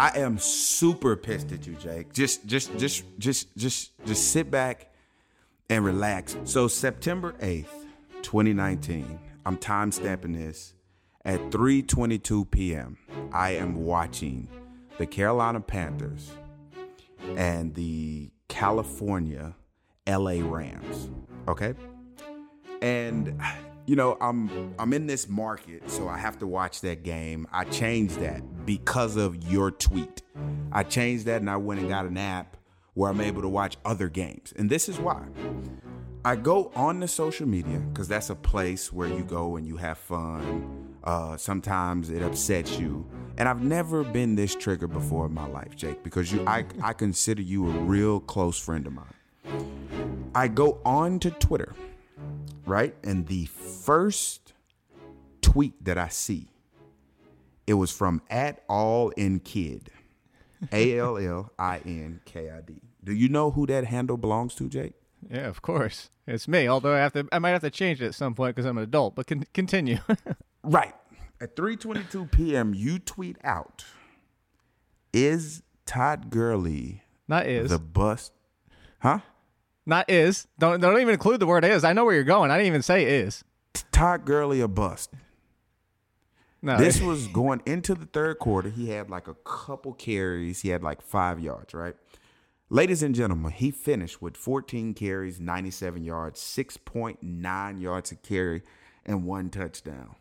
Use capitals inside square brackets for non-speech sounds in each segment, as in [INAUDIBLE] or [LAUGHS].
I am super pissed at you, Jake. Just, just, just, just, just, just sit back and relax. So September eighth, 2019. I'm time stamping this at 3:22 p.m. I am watching the Carolina Panthers and the California LA Rams. Okay? And you know, I'm I'm in this market, so I have to watch that game. I changed that because of your tweet. I changed that and I went and got an app where I'm able to watch other games. And this is why. I go on the social media because that's a place where you go and you have fun. Uh, sometimes it upsets you, and I've never been this triggered before in my life, Jake, because you, I, I consider you a real close friend of mine. I go on to Twitter, right, and the first tweet that I see, it was from at all in kid, [LAUGHS] A L L I N K I D. Do you know who that handle belongs to, Jake? Yeah, of course. It's me. Although I have to, I might have to change it at some point because I'm an adult. But con- continue. [LAUGHS] right at 3:22 p.m. You tweet out, "Is Todd Gurley not is the bust? Huh? Not is. Don't don't even include the word is. I know where you're going. I didn't even say is. Todd Gurley a bust? No. This was going into the third quarter. He had like a couple carries. He had like five yards, right? Ladies and gentlemen, he finished with 14 carries, 97 yards, 6.9 yards a carry, and one touchdown.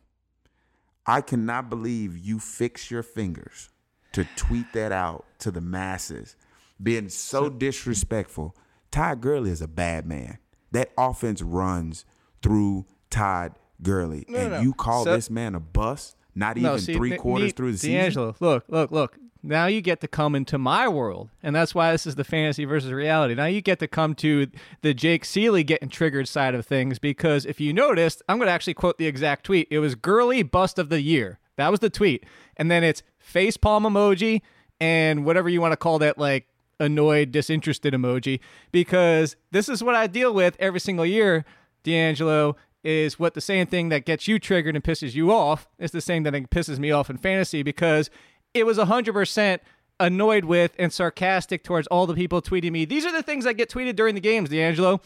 I cannot believe you fix your fingers to tweet that out to the masses, being so disrespectful. Todd Gurley is a bad man. That offense runs through Todd Gurley, No, and no, no. you call So- this man a bust? Not even see, three quarters Ne- through the season. D'Angelo, look, look, look. Now you get to come into my world, and that's why this is the fantasy versus reality. Now you get to come to the Jake Ciely getting triggered side of things because if you noticed, I'm going to actually quote the exact tweet. It was Gurley bust of the year. That was the tweet, and then it's face palm emoji and whatever you want to call that, like annoyed, disinterested emoji. Because this is what I deal with every single year, D'Angelo is what the same thing that gets you triggered and pisses you off is the same thing that pisses me off in fantasy because it was 100% annoyed with and sarcastic towards all the people tweeting me. These are the things that get tweeted during the games, D'Angelo.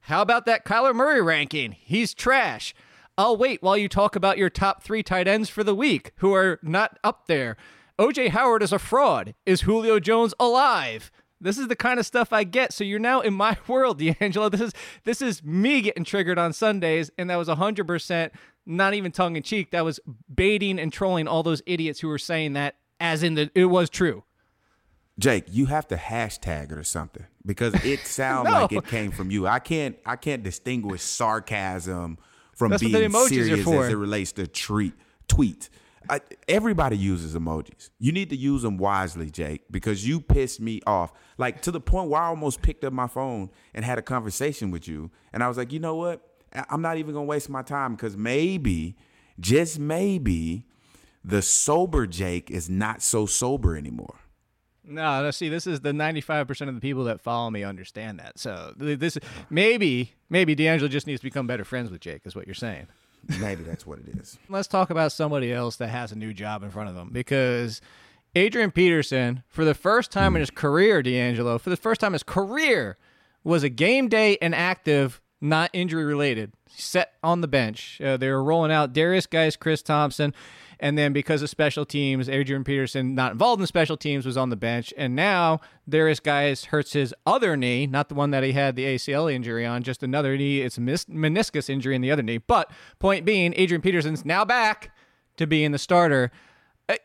How about that Kyler Murray ranking? He's trash. I'll wait while you talk about your top three tight ends for the week who are not up there. OJ Howard is a fraud. Is Julio Jones alive? This is the kind of stuff I get. So you're now in my [LAUGHS] world, D'Angelo. This is this is me getting triggered on Sundays, and that was hundred percent not even tongue in cheek. That was baiting and trolling all those idiots who were saying that as in the it was true. Jake, you have to hashtag it or something because [LAUGHS] it sounds No. like it came from you. I can't I can't distinguish sarcasm from That's being the emojis are serious as it relates to treat tweet. I, everybody uses emojis. You need to use them wisely, Jake, because you pissed me off. Like to the point where I almost picked up my phone and had a conversation with you. And I was like, you know what? I'm not even gonna waste my time because maybe, just maybe, the sober Jake is not so sober anymore. No, no, see, this is the 95% of the people that follow me understand that. So this maybe maybe D'Angelo just needs to become better friends with Jake, is what you're saying. Maybe that's what it is. [LAUGHS] Let's talk about somebody else that has a new job in front of them because Adrian Peterson, for the first time in his career, D'Angelo, for the first time in his career, was a game day inactive, not injury related, set on the bench. Uh, they were rolling out Derrius Guice, Chris Thompson, and then because of special teams, Adrian Peterson, not involved in special teams, was on the bench. And now Derrius Guice hurts his other knee, not the one that he had the ACL injury on, just another knee. It's a meniscus injury in the other knee. But point being, Adrian Peterson's now back to being the starter. Uh,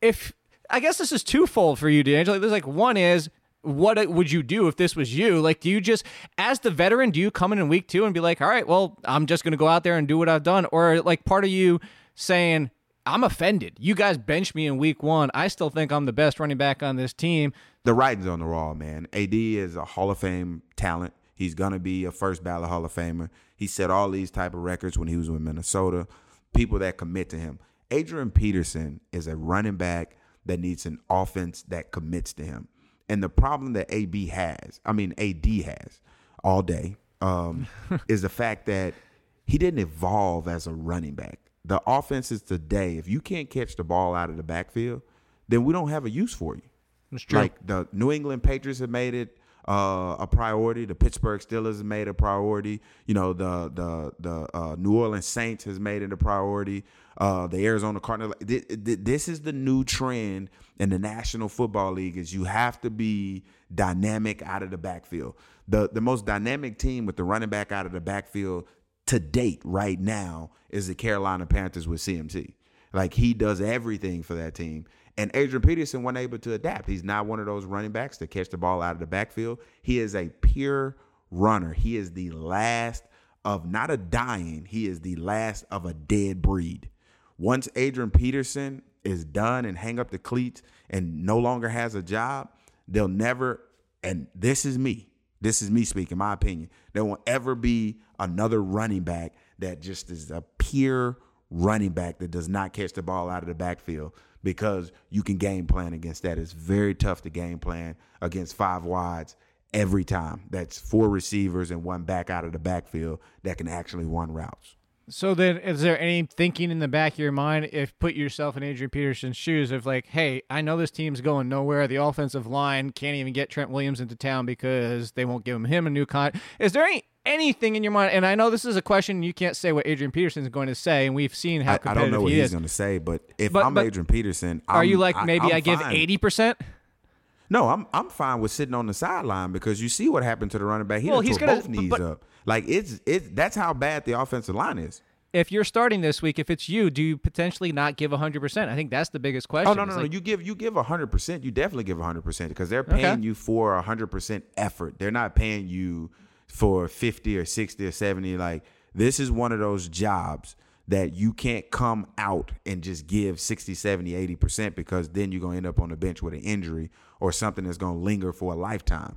If I guess this is twofold for you, D'Angelo. There's like one is what would you do if this was you? Like, do you just, as the veteran, do you come in in week two and be like, all right, well, I'm just going to go out there and do what I've done? Or like part of you saying, I'm offended. You guys benched me in week one. I still think I'm the best running back on this team. The writing's on the wall, man. AD is a Hall of Fame talent. He's gonna be a first ballot Hall of Famer. He set all these type of records when he was with Minnesota. People that commit to him. Adrian Peterson is a running back that needs an offense that commits to him. And the problem that AB has, I mean AD has all day, um, [LAUGHS] is the fact that he didn't evolve as a running back. The offenses today, if you can't catch the ball out of the backfield, then we don't have a use for you. That's true. Like the New England Patriots have made it uh, a priority. The Pittsburgh Steelers have made it a priority. You know, the the the uh, New Orleans Saints has made it a priority. Uh, the Arizona Cardinals. This is the new trend in the National Football League: is you have to be dynamic out of the backfield. The the most dynamic team with the running back out of the backfield to date right now is the Carolina Panthers with CMC. Like he does everything for that team. And Adrian Peterson wasn't able to adapt. He's not one of those running backs to catch the ball out of the backfield. He is a pure runner. He is the last of not a dying, he is the last of a dead breed. Once Adrian Peterson is done and hang up the cleats and no longer has a job, they'll never, and this is me, this is me speaking, my opinion, there won't ever be another running back that just is a pure running back that does not catch the ball out of the backfield because you can game plan against that. It's very tough to game plan against five wides every time. That's four receivers and one back out of the backfield that can actually run routes. So then, is there any thinking in the back of your mind if put yourself in Adrian Peterson's shoes of like, hey, I know this team's going nowhere. The offensive line can't even get Trent Williams into town because they won't give him him a new contract. Is there any anything in your mind? And I know this is a question you can't say what Adrian Peterson is going to say, and we've seen how competitive I, I don't know what he he's is. going to say, but if But- I'm but Adrian Peterson, Are I'm, you like maybe I'm I, give eighty percent? No, I'm I'm fine with sitting on the sideline because you see what happened to the running back. He Well, he's gonna- both knees but- up. Like it's it's that's how bad the offensive line is. If you're starting this week, if it's you, do you potentially not give hundred percent? I think that's the biggest oh, question. Oh no, no, no! like- You give you give hundred percent. You definitely give hundred percent because they're paying Okay. you for hundred percent effort. They're not paying you for fifty or sixty or seventy. Like this is one of those jobs that you can't come out and just give 60, 70, 80 percent because then you're gonna end up on the bench with an injury or something that's gonna linger for a lifetime.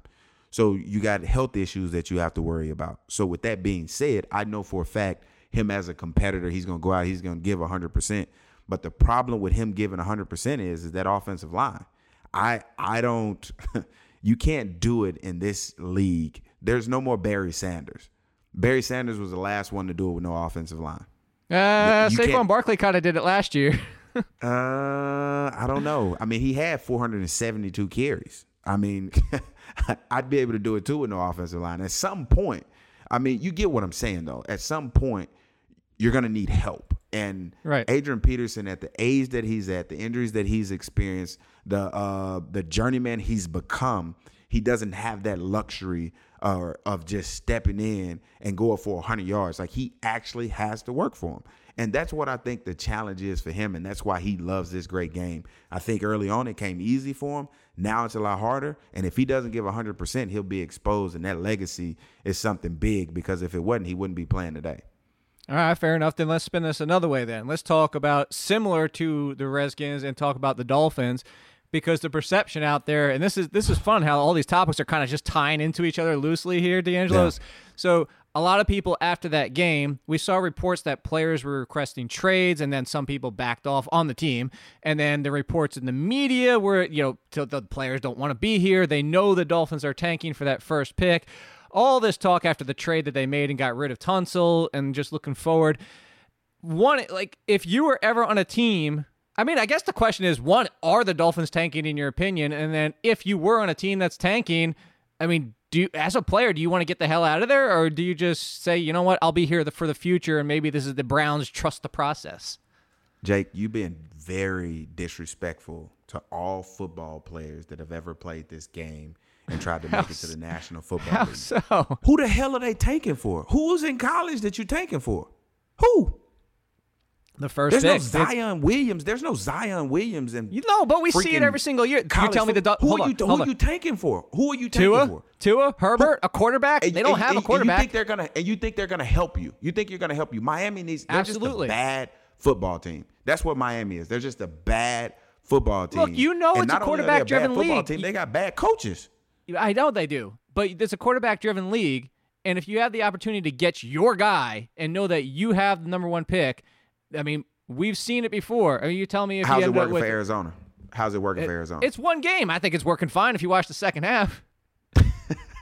So you got health issues that you have to worry about. So with that being said, I know for a fact him as a competitor, he's gonna go out, he's gonna give hundred percent. But the problem with him giving hundred percent is is that offensive line. I I don't [LAUGHS] you can't do it in this league. There's no more Barry Sanders. Barry Sanders was the last one to do it with no offensive line. uh, you Saquon Barkley kind of did it last year. [LAUGHS] Uh, I don't know. I mean, he had 472 carries. I mean, [LAUGHS] I'd be able to do it too with no offensive line. At some point, I mean, you get what I'm saying though. At some point, you're gonna need help. And Right. Adrian Peterson, at the age that he's at, the injuries that he's experienced, the uh, the journeyman he's become, he doesn't have that luxury uh, of just stepping in and going for 100 yards. Like he actually has to work for him. And that's what I think the challenge is for him. And that's why he loves this great game. I think early on it came easy for him. Now it's a lot harder. And if he doesn't give 100%, he'll be exposed. And that legacy is something big because if it wasn't, he wouldn't be playing today. All right, fair enough. Then let's spin this another way. Then let's talk about similar to the Redskins and talk about the Dolphins, because the perception out there, and this is this is fun how all these topics are kind of just tying into each other loosely here, D'Angelo's. Yeah. So a lot of people after that game, we saw reports that players were requesting trades, and then some people backed off on the team, and then the reports in the media were you know the players don't want to be here. They know the Dolphins are tanking for that first pick all this talk after the trade that they made and got rid of Tunsil and just looking forward. One, like, if you were ever on a team, I mean, I guess the question is one, are the Dolphins tanking in your opinion? And then if you were on a team that's tanking, I mean, do you, as a player, do you want to get the hell out of there or do you just say, you know what, I'll be here the, for the future and maybe this is the Browns trust the process? Jake, you've been very disrespectful to all football players that have ever played this game and tried to [LAUGHS] make it to the National Football How League. so? Who the hell are they tanking for? Who's in college that you're tanking for? Who? The first There's no pick. Zion Williams. There's no Zion Williams and You know, but we see it every single year. You tell me the Do- who hold are on, you who are you tanking for? Who are you tanking Tua, for? Tua, Herbert, a quarterback. And- they don't and- have and- a quarterback. you think they're gonna and you think they're gonna help you? You think you're gonna help you? Miami needs they're Absolutely. just a bad football team. That's what Miami is. They're just a bad football team. Look, you know it's a not only are they bad quarterback-driven football league. Team, they got bad coaches. I know they do, but it's a quarterback driven league. And if you have the opportunity to get your guy and know that you have the number one pick, I mean, we've seen it before. I mean, you tell me if How's you it working with, for Arizona? How's it working for Arizona? It's one game. I think it's working fine if you watch the second half. [LAUGHS]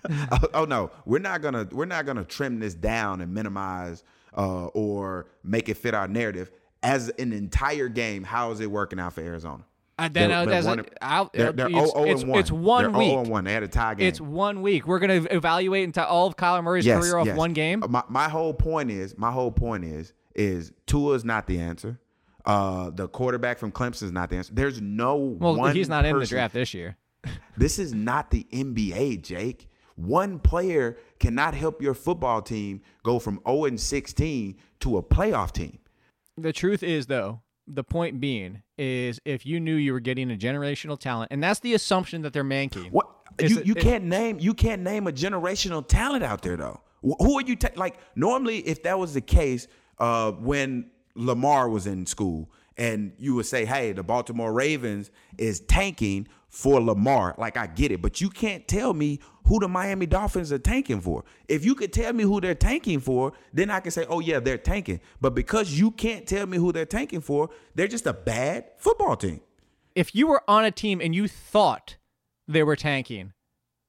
oh, oh, no, we're not gonna we're not gonna trim this down and minimize uh, or make it fit our narrative. As an entire game, how is it working out for Arizona? Uh, then They're- they're one- I'll- They're, they're it's, 0 it's, 1. it's one they're week. 0 and 1. They had a tie game. It's one week. We're gonna evaluate into all of Kyler Murray's Yes, career off yes. one game. My, my whole point is, my whole point is, is Tua is not the answer. Uh, the quarterback from Clemson is not the answer. There's no Well, one he's not in the draft this year. [LAUGHS] This is not the NBA, Jake. One player cannot help your football team go from 0 and 16 to a playoff team. The truth is, though, the point being is if you knew you were getting a generational talent, and that's the assumption that they're making. What you, it- you it- can't name you can't name a generational talent out there though. Who are you ta- like? Normally, if that was the case, uh, when Lamar was in school, and you would say, "Hey, the Baltimore Ravens is tanking for Lamar," like I get it, but you can't tell me who the Miami Dolphins are tanking for. If you could tell me who they're tanking for, then I can say, "Oh yeah, they're tanking." But because you can't tell me who they're tanking for, they're just a bad football team. If you were on a team and you thought they were tanking,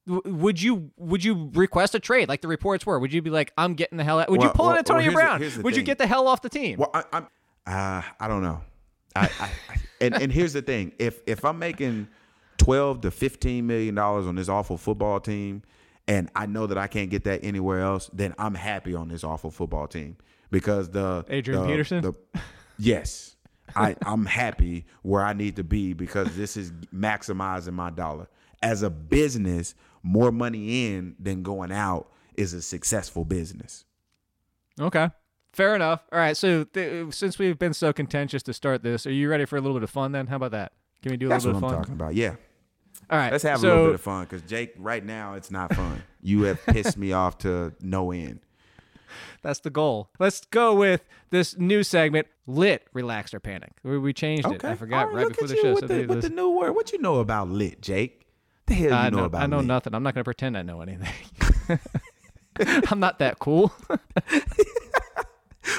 would you would you request a trade like the reports were? Would you be like, "I'm getting the hell out"? Would you Well, pull in well, Antonio well, here's the- Brown? the would you get the hell off the team? Well, I, I'm, uh, I don't know. I, I, I and and here's the thing: if if I'm making twelve to fifteen million dollars on this awful football team, and I know that I can't get that anywhere else, then I'm happy on this awful football team because the Adrian the- Peterson? the- yes, I I'm happy where I need to be because this is maximizing my dollar as a business. More money in than going out is a successful business. Okay. Fair enough. All right. So th- since we've been so contentious to start this, are you ready for a little bit of fun then? How about that? Can we do a That's little what bit I'm talking about. Yeah. All right. Let's have so, a little bit of fun because Jake, right now it's not fun. You have pissed me off to no end. That's the goal. Let's go with this new segment, lit, relaxed or panic. We, we changed it. I forgot right look before the show. With, so the, with the new word, what you know about lit, Jake? The hell you I know, know, about I know lit? nothing. I'm not going to pretend I know anything. [LAUGHS] I'm not that cool. [LAUGHS]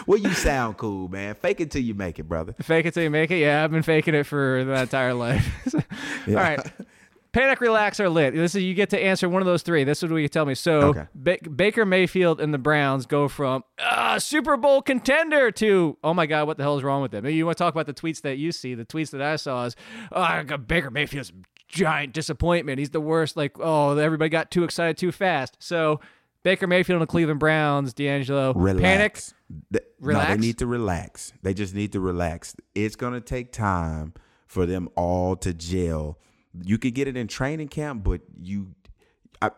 Well, you sound cool, man. Fake it till you make it, brother. Fake it till you make it. Yeah, I've been faking it for my entire life. [LAUGHS] All right. Panic, relax, or lit. This is you get to answer one of those three. This is what you tell me. So Okay. Ba- Baker Mayfield and the Browns go from ah, Super Bowl contender to oh my god, what the hell is wrong with them? Maybe you want to talk about the tweets that you see. The tweets that I saw is oh, Baker Mayfield's giant disappointment. He's the worst. Like oh, everybody got too excited too fast. So Baker Mayfield and the Cleveland Browns, D'Angelo, Relax. panic. Th- No, they need to relax. They just need to relax. It's gonna take time for them all to gel. You could get it in training camp, but you, I,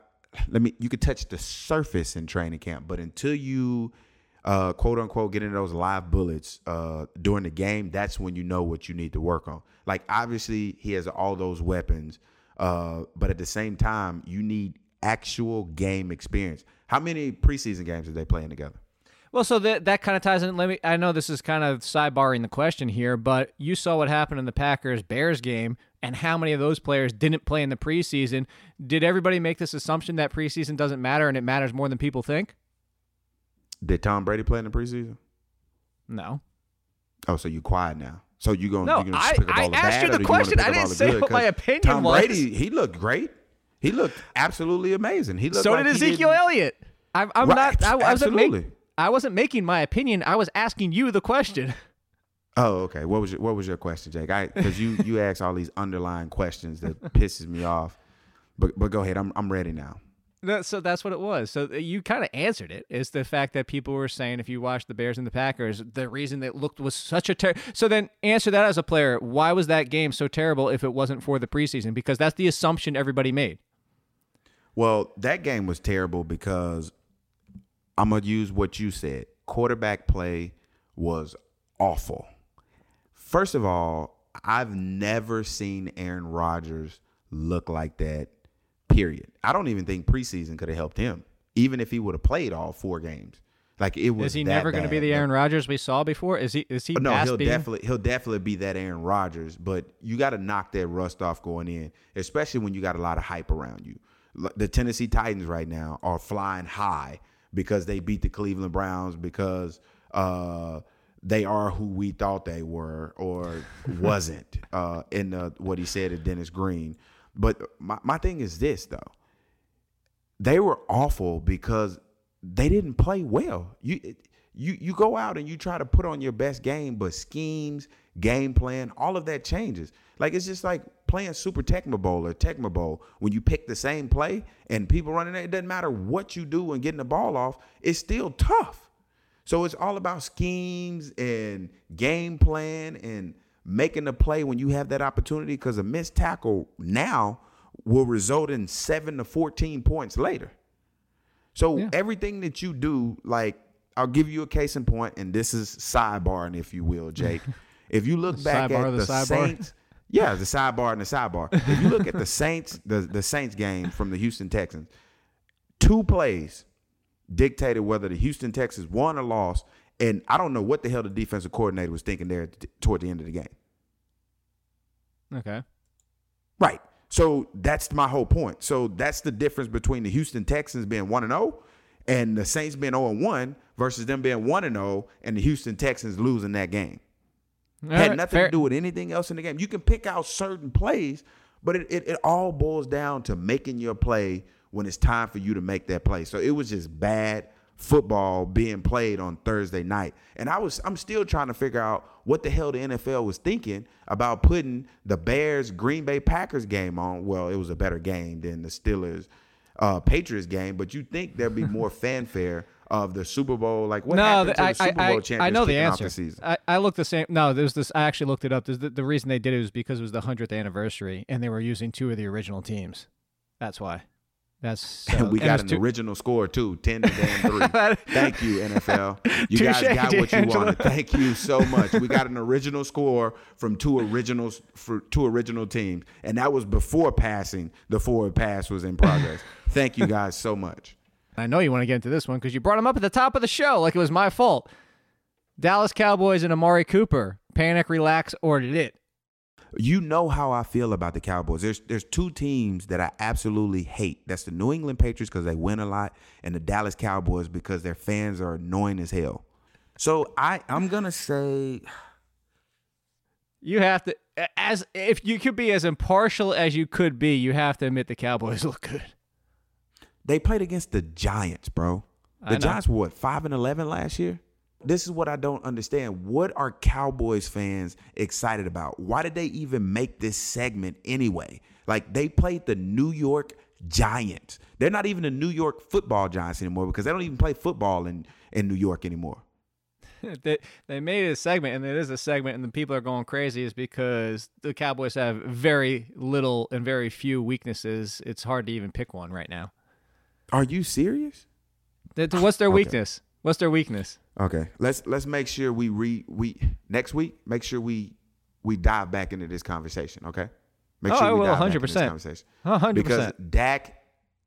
let me. You could touch the surface in training camp, but until you, uh, quote unquote, get into those live bullets uh, during the game, that's when you know what you need to work on. Like obviously, he has all those weapons, uh, but at the same time, you need actual game experience. How many preseason games are they playing together? Well, so that that kind of ties in. Let me. I know this is kind of sidebarring the question here, but you saw what happened in the Packers Bears game, and how many of those players didn't play in the preseason. Did everybody make this assumption that preseason doesn't matter and it matters more than people think? Did Tom Brady play in the preseason? No. Oh, so you quiet now. So you gonna No, you gonna I- pick up I the asked bad you the do you question. I didn't say good? what my opinion Tom was. Brady, he looked great. He looked absolutely amazing. He looked So like did Ezekiel Elliott. I'm, I'm Right, not. I, I wasn't making. I wasn't making my opinion. I was asking you the question. Oh, okay. What was your What was your question, Jake? I because you you ask all these underlying questions that [LAUGHS] pisses me off. But but go ahead. I'm I'm ready now. So that's what it was. So uh, you kind of answered it. Is the fact that people were saying if you watch the Bears and the Packers, the reason it looked was such a ter- so then answer that as a player. Why was that game so terrible if it wasn't for the preseason? Because that's the assumption everybody made. Well, that game was terrible because I'm gonna use what you said. Quarterback play was awful. First of all, I've never seen Aaron Rodgers look like that. Period. I don't even think preseason could have helped him, even if he would have played all four games. Like it was. Is he never going to be the Aaron Rodgers we saw before? Is he? Is he? No, he'll being- definitely he'll definitely be that Aaron Rodgers, but you got to knock that rust off going in, especially when you got a lot of hype around you. The Tennessee Titans right now are flying high because they beat the Cleveland Browns because uh, they are who we thought they were or [LAUGHS] wasn't uh, in the, what he said to Dennis Green. But my, my thing is this though, they were awful because they didn't play well. You you you go out and you try to put on your best game, but schemes, game plan, all of that changes. Like it's just like playing Super Tecmo Bowl or Tecmo Bowl. When you pick the same play and people running it, it doesn't matter what you do and getting the ball off, it's still tough. So it's all about schemes and game plan and making the play when you have that opportunity because a missed tackle now will result in seven to 14 points later. So Yeah. everything that you do, like I'll give you a case in point, and this is sidebarring, if you will, Jake. [LAUGHS] if you look back Sidebar at the the. Saints, yeah, the sidebar and the sidebar. if you look at the [LAUGHS] Saints, the, the Saints game from the Houston Texans, two plays dictated whether the Houston Texans won or lost. And I don't know what the hell the defensive coordinator was thinking there t- toward the end of the game. Okay. Right. So that's my whole point. So that's the difference between the Houston Texans being 1 and 0 and the Saints being 0 and 1 versus them being 1 and 0 and the Houston Texans losing that game. All Had right, nothing fair. to do with anything else in the game. You can pick out certain plays, but it, it, it all boils down to making your play when it's time for you to make that play. So it was just bad football being played on Thursday night. And I was I'm still trying to figure out what the hell the NFL was thinking about putting the Bears Green Bay Packers game on. Well, it was a better game than the Steelers uh, Patriots game, but you think there'd be more [LAUGHS] fanfare of the Super Bowl like what no, happened the, to the I, Super Bowl I, champions I know the answer. the season? I, I looked the same. No, there's this. I actually looked it up. There's the, the reason they did it was because it was the hundredth anniversary, and they were using two of the original teams. That's why. That's so, [LAUGHS] And uh, we and got an two- original score too, ten to damn three. [LAUGHS] Thank you, NFL. [LAUGHS] You guys Touche, got what you wanted. Thank you so much. We got an original score from two originals for two original teams, and that was before passing. The forward pass was in progress. Thank you guys so much. I know you want to get into this one because you brought him up at the top of the show like it was my fault. Dallas Cowboys and Amari Cooper. Panic, relax, or lit. You know how I feel about the Cowboys. There's there's two teams that I absolutely hate. That's the New England Patriots because they win a lot, and the Dallas Cowboys because their fans are annoying as hell. So I I'm gonna say [SIGHS] You have to, as if you could be as impartial as you could be, you have to admit the Cowboys [LAUGHS] look good. They played against the Giants, bro. The. Giants were what five and eleven last year. This is what I don't understand. What are Cowboys fans excited about? Why did they even make this segment anyway? Like they played the New York Giants. They're not even the New York Football Giants anymore because they don't even play football in in New York anymore. [LAUGHS] they, they made it a segment, and it is a segment, and the people are going crazy is because the Cowboys have very little and very few weaknesses. It's hard to even pick one right now. Are you serious? What's their Okay. weakness? What's their weakness? Okay, let's let's make sure we re we next week. Make sure we we dive back into this conversation. Okay, make Oh, sure I we will, dive back into 100%. this conversation. A 100%. Because Dak,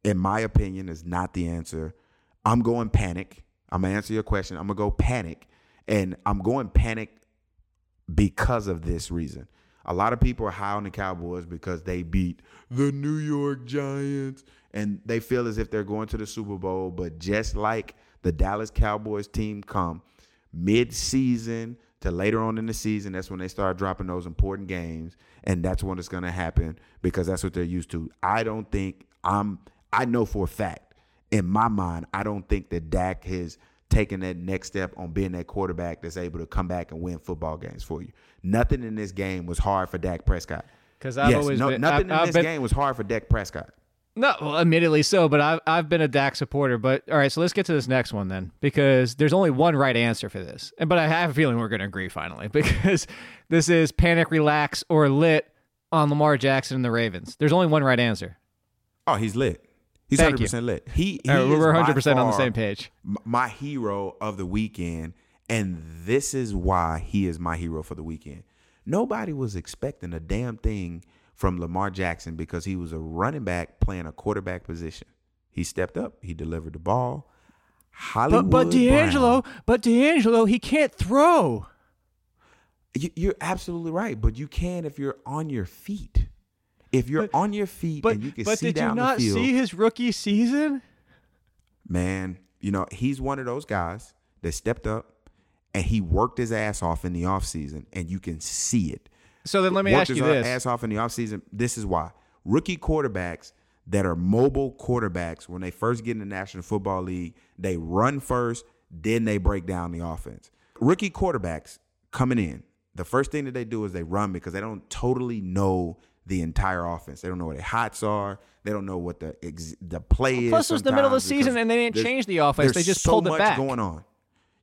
in my opinion, is not the answer. I'm going panic. I'm gonna answer your question. I'm gonna go panic, and I'm going panic because of this reason. A lot of people are high on the Cowboys because they beat the New York Giants, and they feel as if they're going to the Super Bowl. But just like the Dallas Cowboys team come mid-season to later on in the season, that's when they start dropping those important games, and that's when it's going to happen because that's what they're used to. I don't think I'm. I know for a fact in my mind, I don't think that Dak has taken that next step on being that quarterback that's able to come back and win football games for you. Nothing in this game was hard for Dak Prescott. Because I've yes, always no, been, nothing I've, I've in this been, game was hard for Dak Prescott. No, well, admittedly so, but I've I've been a Dak supporter. But all right, so let's get to this next one then, because there's only one right answer for this, and but I have a feeling we're going to agree finally, [LAUGHS] because this is panic, relax, or lit on Lamar Jackson and the Ravens. There's only one right answer. Oh, he's lit. He's Thank hundred you. percent lit. He, he right, we're 100 percent on the same page. My hero of the weekend, and this is why he is my hero for the weekend. Nobody was expecting a damn thing from Lamar Jackson because he was a running back playing a quarterback position. He stepped up. He delivered the ball. Hollywood But but D'Angelo, Brown- but D'Angelo, he can't throw. You- You're absolutely right, but you can if you're on your feet. If you're But- on your feet But and you can but see did you not the field, see his rookie season? man, you know, he's one of those guys that stepped up and he worked his ass off in the offseason, and you can see it. So then let me ask you this: ass off in the offseason. This is why. Rookie quarterbacks that are mobile quarterbacks, when they first get in the National Football League, they run first, Then they break down the offense. Rookie quarterbacks coming in, the first thing that they do is they run because they don't totally know the entire offense. They don't know what the hots are. They don't know what the ex- the play is. Plus, it was the middle of the season, and they didn't change the offense. They just so pulled it much back. going on.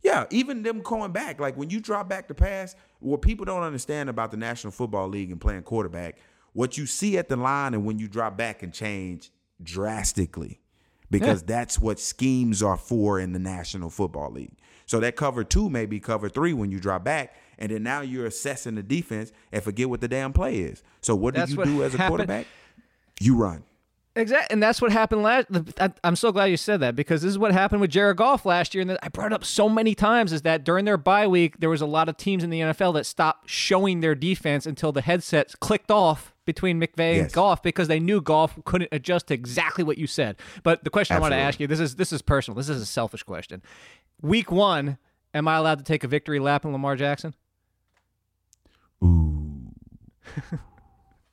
Yeah, even them going back, like when you drop back to pass, what people don't understand about the National Football League and playing quarterback, what you see at the line and when you drop back can change drastically because that's what schemes are for in the National Football League. So that cover two may be cover three when you drop back, and then now you're assessing the defense and forget what the damn play is. So what That's do you what do as a [LAUGHS] happened- quarterback? You run. Exactly, and that's what happened last. I'm so glad you said that because this is what happened with Jared Goff last year, and I brought it up so many times. Is that during their bye week, there was a lot of teams in the NFL that stopped showing their defense until the headsets clicked off between McVay and Yes. Goff because they knew Goff couldn't adjust to exactly what you said. But the question I want to ask you this is this is personal. This is a selfish question. Week one, am I allowed to take a victory lap in Lamar Jackson? Ooh. [LAUGHS]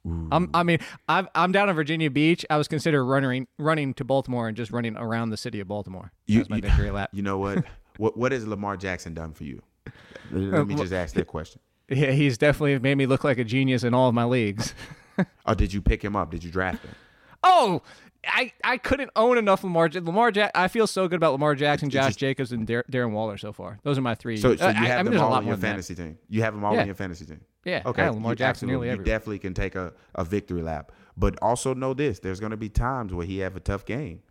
I'm, I mean, I'm, I'm down in Virginia Beach. I was considering running running to Baltimore and just running around the city of Baltimore. You- as my you- victory lap. [LAUGHS] You know what? what what has Lamar Jackson done for you? Let me just ask that question. Yeah, he's definitely made me look like a genius in all of my leagues. [LAUGHS] Or did you pick him up? Did you draft him? oh, I, I couldn't own enough Lamar. Lamar Jack. I feel so good about Lamar Jackson, Josh just- Jacobs, and Dar- Darren Waller so far. Those are my three. So, so Uh, you I- have I mean, them there's a all lot in your fantasy team. You have them all Yeah. in your fantasy team. Yeah, Okay. have Lamar you Jackson nearly everywhere. You definitely can take a, a victory lap. But also know this: there's going to be times where he have a tough game.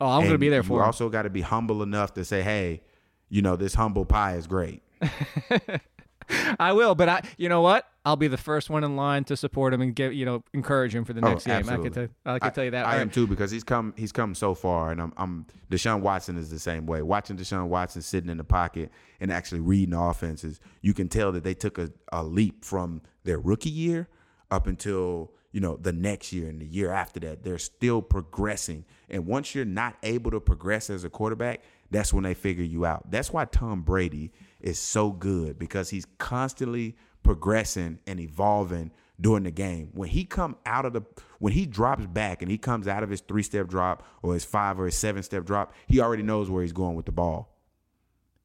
Oh, I'm going to be there for. you him. also got to be humble enough to say, "Hey, you know, this humble pie is great." [LAUGHS] [LAUGHS] I will, but I, you know what? I'll be the first one in line to support him and give, you know, encourage him for the oh, next oh, game. I could, tell, I could tell you that. I All am too because he's come he's come so far, and I'm I'm Deshaun Watson is the same way. Watching Deshaun Watson sitting in the pocket and actually reading offenses, you can tell that they took a, a leap from their rookie year up until you know the next year and the year after that. They're still progressing, and once you're not able to progress as a quarterback, that's when they figure you out. That's why Tom Brady is so good because he's constantly progressing and evolving during the game. When he come out of the when he drops back and he comes out of his three step drop or his five or his seven step drop, he already knows where he's going with the ball.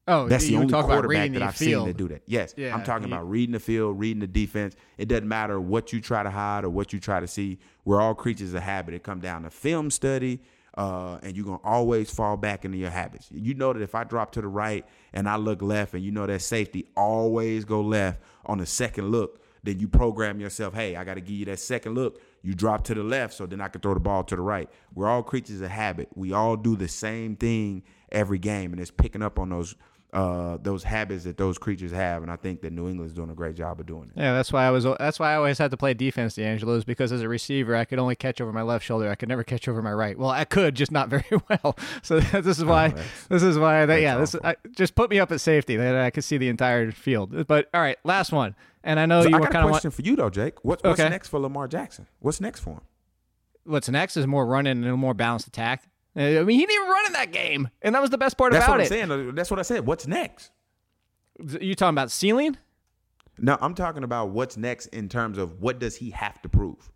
Oh, That's you the only talk about quarterback that I've field. seen to do that. Yes, Yeah, I'm talking he- about reading the field, reading the defense. It doesn't matter what you try to hide or what you try to see. We're all creatures of habit. It come down to film study, uh, and you're gonna always fall back into your habits. You know that if I drop to the right and I look left, and you know that safety always go left on the second look, then you program yourself. Hey, I got to give you that second look. You drop to the left, so then I can throw the ball to the right. We're all creatures of habit. We all do the same thing every game, and it's picking up on those uh, those habits that those creatures have. And I think that New England's doing a great job of doing it. Yeah, that's why I was. That's why I always had to play defense, D'Angelo, is because as a receiver, I could only catch over my left shoulder. I could never catch over my right. Well, I could, just not [LAUGHS] very well. So [LAUGHS] this is why. Oh, this is why. That, yeah, this awful. I, just put me up at safety. Then I could see the entire field. But all right, last one. And I know So you I were got a kind of. question for you though, Jake. What, what's Okay. next for Lamar Jackson? What's next for him? What's next is more running and a more balanced attack. I mean, he didn't even run in that game, and that was the best part That's about what I'm it. saying. That's what I said. What's next? You talking about ceiling? No, I'm talking about what's next in terms of what does he have to prove?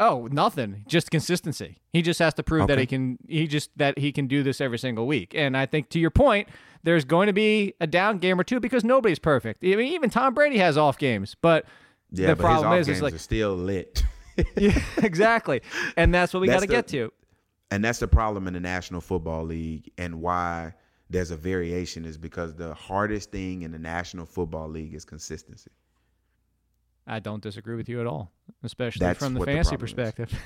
Oh, nothing. Just consistency. He just has to prove that he can. He just that he can do this every single week. And I think to your point, there's going to be a down game or two because nobody's perfect. I mean, even Tom Brady has off games, but Yeah, the but problem is, games is like are still lit. [LAUGHS] yeah, exactly, and that's what we got to get to. And that's the problem in the National Football League and why there's a variation is because the hardest thing in the National Football League is consistency. I don't disagree with you at all, especially That's from the what the fantasy perspective. [LAUGHS]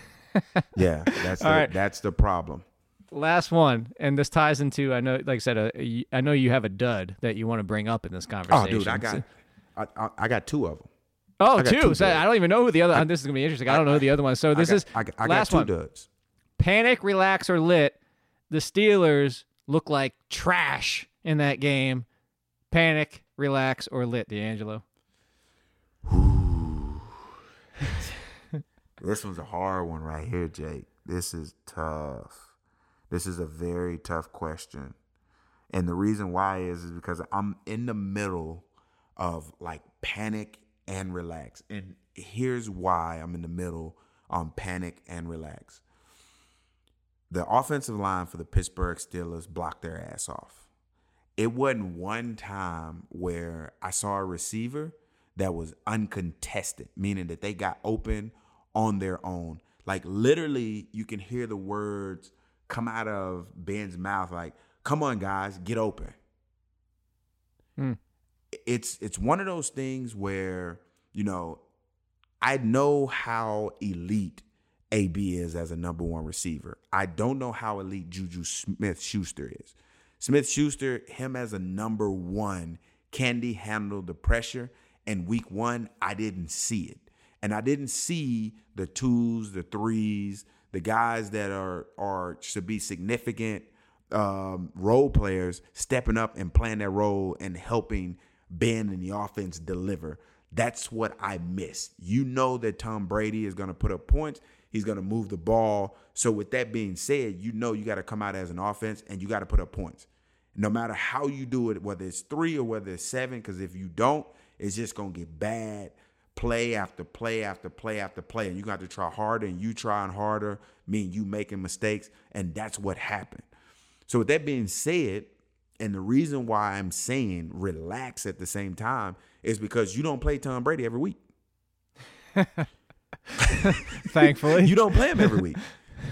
Yeah, that's [LAUGHS] the, right. that's the problem. Last one, and this ties into I know, like I said, uh, I know you have a dud that you want to bring up in this conversation. Oh, dude, I got I, I, I got two of them. Oh, I two. two So. I don't even know who the other. this is gonna be interesting. I, don't know who the other one. So this I got, is I got, I got last two one. duds. Panic, relax, or lit. The Steelers look like trash in that game. Panic, relax, or lit. D'Angelo. [SIGHS] This one's a hard one right here, Jake. This is tough. This is a very tough question. And the reason why is, is because I'm in the middle of like panic and relax. And here's why I'm in the middle on panic and relax. The offensive line for the Pittsburgh Steelers blocked their ass off. it wasn't one time where I saw a receiver that was uncontested, meaning that they got open on their own. Like literally, you can hear the words come out of Ben's mouth, like, "Come on, guys, get open." Hmm. It's it's one of those things where you know I know how elite AB is as a number one receiver. I don't know how elite Juju Smith Schuster is. Smith Schuster, him as a number one, can he handle the pressure? And week one, I didn't see it. And I didn't see the twos, the threes, the guys that are are should be significant um, role players stepping up and playing their role and helping Ben and the offense deliver. That's what I miss. You know that Tom Brady is going to put up points. He's going to move the ball. So with that being said, you know you got to come out as an offense and you got to put up points. No matter how you do it, whether it's three or whether it's seven, because if you don't, it's just going to get bad play after play after play after play. And you got to try harder and you trying harder, mean you making mistakes. And that's what happened. So with that being said, and the reason why I'm saying relax at the same time is because you don't play Tom Brady every week. [LAUGHS] [LAUGHS] Thankfully. you don't play him every week.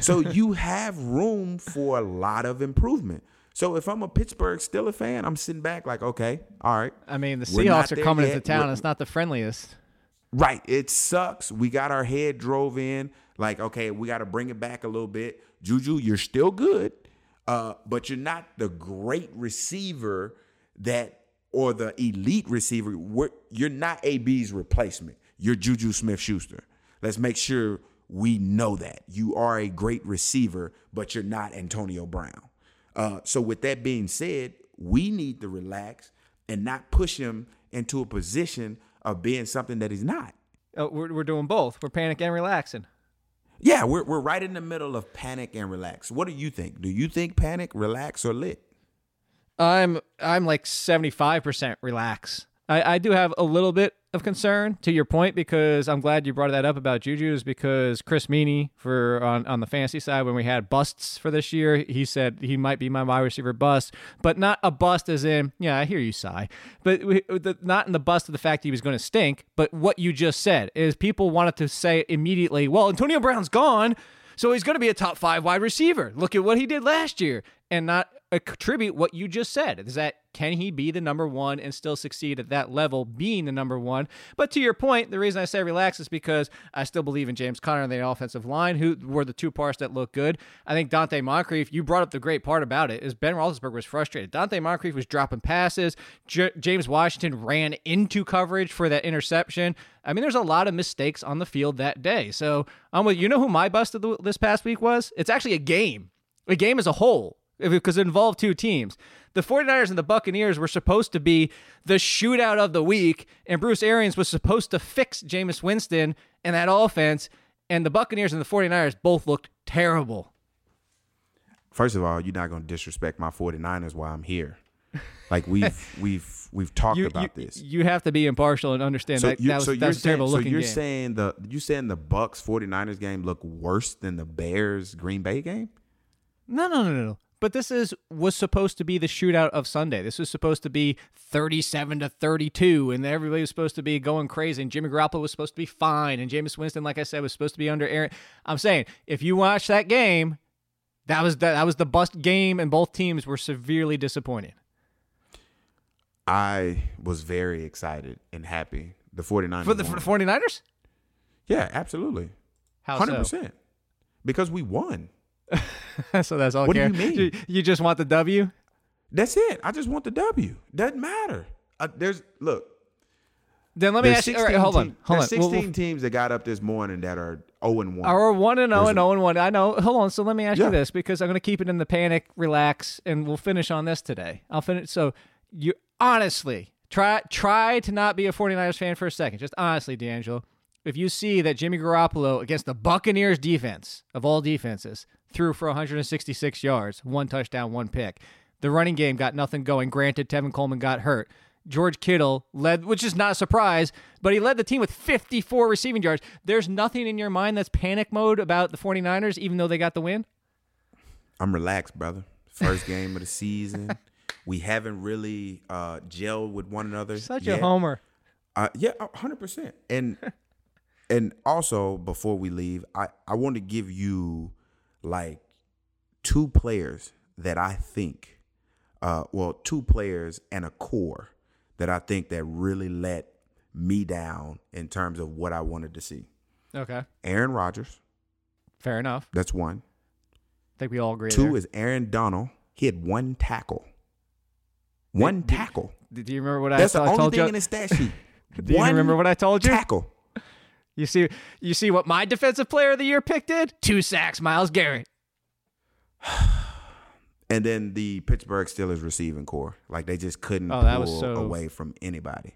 So you have room for a lot of improvement. So if I'm a Pittsburgh still a fan, I'm sitting back like, okay, all right. I mean, the Seahawks are coming yet. into town. We're- It's not the friendliest. Right. It sucks. We got our head drove in. Like, okay, we got to bring it back a little bit. Juju, you're still good, uh, but you're not the great receiver that, or the elite receiver. We're, you're not AB's replacement. You're Juju Smith Schuster. Let's make sure we know that. You are a great receiver, but you're not Antonio Brown. Uh, so, with that being said, we need to relax and not push him into a position of being something that he's not. Oh, we're, we're doing both. We're panic and relaxing. Yeah, we're we're right in the middle of panic and relax. What do you think? Do you think panic, relax, or lit? I'm I'm like seventy five percent relax. I, I do have a little bit of concern to your point because I'm glad you brought that up about Juju's because Chris Meaney for on, on the fantasy side when we had busts for this year he said he might be my wide receiver bust but not a bust as in yeah I hear you sigh but we, the, not in the bust of the fact he was going to stink but what you just said is people wanted to say immediately well Antonio Brown's gone so he's going to be a top five wide receiver. Look at what he did last year and not uh, attribute what you just said. Is that can he be the number one and still succeed at that level being the number one? But to your point the reason i say relax is because i still believe in james conner and the offensive line who were the two parts that look good. I think donte moncrief you brought up the great part about it is ben roethlisberger was frustrated. Donte moncrief was dropping passes. J- james washington ran into coverage for that interception. I mean there's a lot of mistakes on the field that day. So i'm with you know who my bust of the, this past week was? It's actually a game. A game as a whole because it involved two teams. The 49ers and the Buccaneers were supposed to be the shootout of the week, and Bruce Arians was supposed to fix Jameis Winston and that offense, and the Buccaneers and the 49ers both looked terrible. First of all, you're not going to disrespect my 49ers while I'm here. Like we've [LAUGHS] we've we've talked You, about you, this. you have to be impartial and understand that, you- that was, so that you're was a saying, terrible so looking you're game. saying the you saying the Bucks 49ers game looked worse than the Bears Green Bay game? No, no, no, no. But this is was supposed to be the shootout of Sunday. This was supposed to be thirty-seven to thirty-two, and everybody was supposed to be going crazy. And Jimmy Garoppolo was supposed to be fine, and Jameis Winston, like I said, was supposed to be under Aaron. I'm saying if you watch that game, that was the, that was the bust game, and both teams were severely disappointed. I was very excited and happy. The 49ers For the, for the 49ers? Yeah, absolutely. How 100%. Because we won. [LAUGHS] so? that's all. What do care. you mean? You, just want the W? That's it. I just want the W. Doesn't matter. Uh, there's look. Then let me ask you. All right, hold on, hold on. there's 16 we'll- teams that got up this morning that are 0 and 1. Or one and zero and zero and one. I know. Hold on. So let me ask Yeah. you this because I'm going to keep it in the panic, relax, and we'll finish on this today. I'll finish. So you honestly try try to not be a 49ers fan for a second. Just honestly, D'Angelo, if you see that Jimmy Garoppolo against the Buccaneers defense of all defenses threw for 166 yards, one touchdown, one pick. The running game got nothing going. Granted, Tevin Coleman got hurt. George Kittle led, which is not a surprise, but he led the team with 54 receiving yards. There's nothing in your mind that's panic mode about the 49ers, even though they got the win? I'm relaxed, brother. First game of the season. [LAUGHS] We haven't really uh, gelled with one another. Such yet. a homer. Uh, yeah, hundred percent. And [LAUGHS] and also before we leave, I I want to give you like two players that I think, uh, well, two players and a corps that I think that really let me down in terms of what I wanted to see. Okay. Aaron Rodgers, Fair enough. that's one. I think we all agree. Two there. is Aaron Donald. He had one tackle. One tackle. Did you remember what I, told you? That's the only thing in his stat sheet. [LAUGHS] Do you One remember what I told you? tackle. You see, you see what my defensive player of the year pick did? Two sacks, Myles Garrett. [SIGHS] And then the Pittsburgh Steelers receiving corps, like they just couldn't Oh, pull so- away from anybody.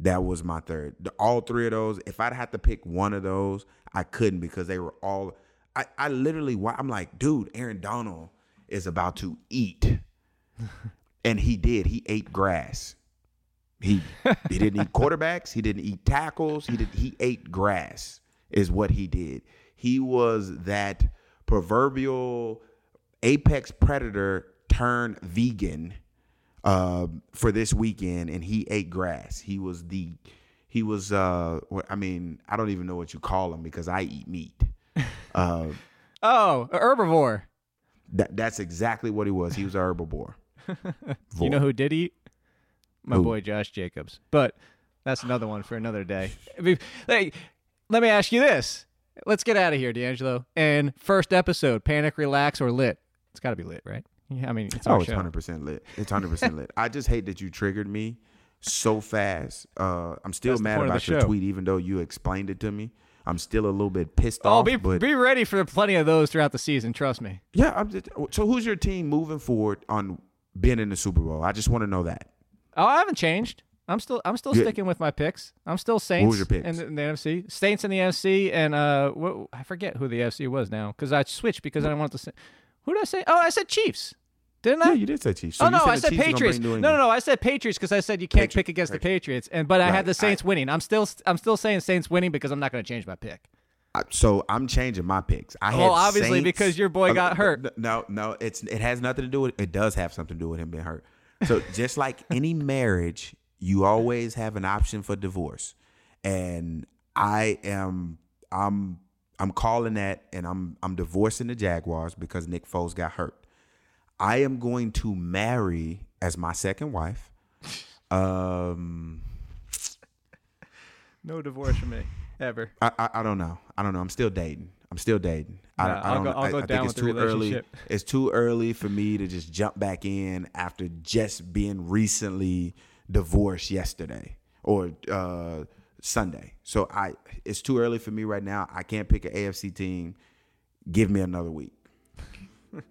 That was my third. The- All three of those, if I'd had to pick one of those, I couldn't because they were all. I, I literally, I'm like, dude, Aaron Donald is about to eat, [LAUGHS] and he did. He ate grass. He he didn't eat quarterbacks. He didn't eat tackles. He did. He ate grass. Is what he did. He was that proverbial apex predator turned vegan uh, for this weekend, and he ate grass. He was the he was. Uh, I mean, I don't even know what you call him because I eat meat. Uh, Oh, herbivore. that that's exactly what he was. He was a herbivore. [LAUGHS] You know who did eat? My Who? boy Josh Jacobs. But that's another one for another day. [LAUGHS] Hey, let me ask you this. Let's get out of here, D'Angelo. And first episode, panic, relax, or lit. It's got to be lit, right? Yeah, I mean, it's Oh, it's hundred percent lit. It's hundred percent [LAUGHS] lit. I just hate that you triggered me so fast. Uh, I'm still That's mad about your show. tweet, even though you explained it to me. I'm still a little bit pissed Oh, off. be but be ready for plenty of those throughout the season. Trust me. yeah, I'm just, so who's your team moving forward on being in the Super Bowl? I just want to know that. Oh, I haven't changed. I'm still I'm still sticking with my picks. I'm still Saints was your picks? in the, in the NFC. Saints in the NFC, and uh, what, I forget who the FC was now because I switched because I didn't want to say. Who did I say? Oh, I said Chiefs. Didn't I? Yeah, you did say Chiefs. So oh no, I said Chiefs Patriots. No, no, no. I said Patriots because I said you can't pick against the Patriots, and but I Right. had the Saints I- winning. I'm still I'm still saying Saints winning because I'm not going to change my pick. I- So I'm changing my picks. I had Well, obviously, Saints- because your boy got hurt. No, no, it's it has nothing to do with. It does have something to do with him being hurt. So just like any marriage, you always have an option for divorce, and I am I'm I'm calling that, and I'm I'm divorcing the Jaguars because Nick Foles got hurt. I am going to marry as my second wife. Um, No divorce for me ever. I, I I don't know. I don't know. I'm still dating. I'm still dating. I, Nah, I I'll don't. go- I'll go I down think it's with the too early. It's too early for me to just jump back in after just being recently divorced yesterday or uh, Sunday. So I, it's too early for me right now. I can't pick an AFC team. Give me another week. [LAUGHS]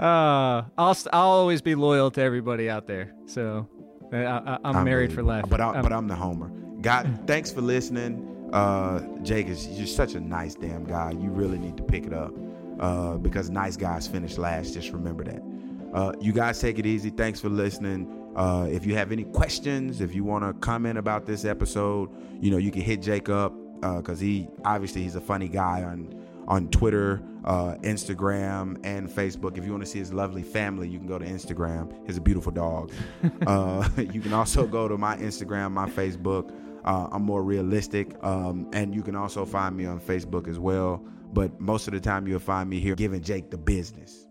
Uh, I'll st- I'll always be loyal to everybody out there. So I, I, I'm married for life. But I, I'm- but I'm the homer. God, thanks for listening. Uh, Jake is you're such a nice damn guy. You really need to pick it up uh, because nice guys finish last. Just remember that. Uh, you guys take it easy. Thanks for listening. Uh, if you have any questions, if you want to comment about this episode, you know you can hit Jake up because he obviously he's a funny guy on on Twitter, uh, Instagram, and Facebook. If you want to see his lovely family, you can go to Instagram. He's a beautiful dog. [LAUGHS] uh, [LAUGHS] you can also go to my Instagram, my Facebook. Uh, I'm more realistic, um, and you can also find me on Facebook as well. But most of the time, you'll find me here giving Jake the business.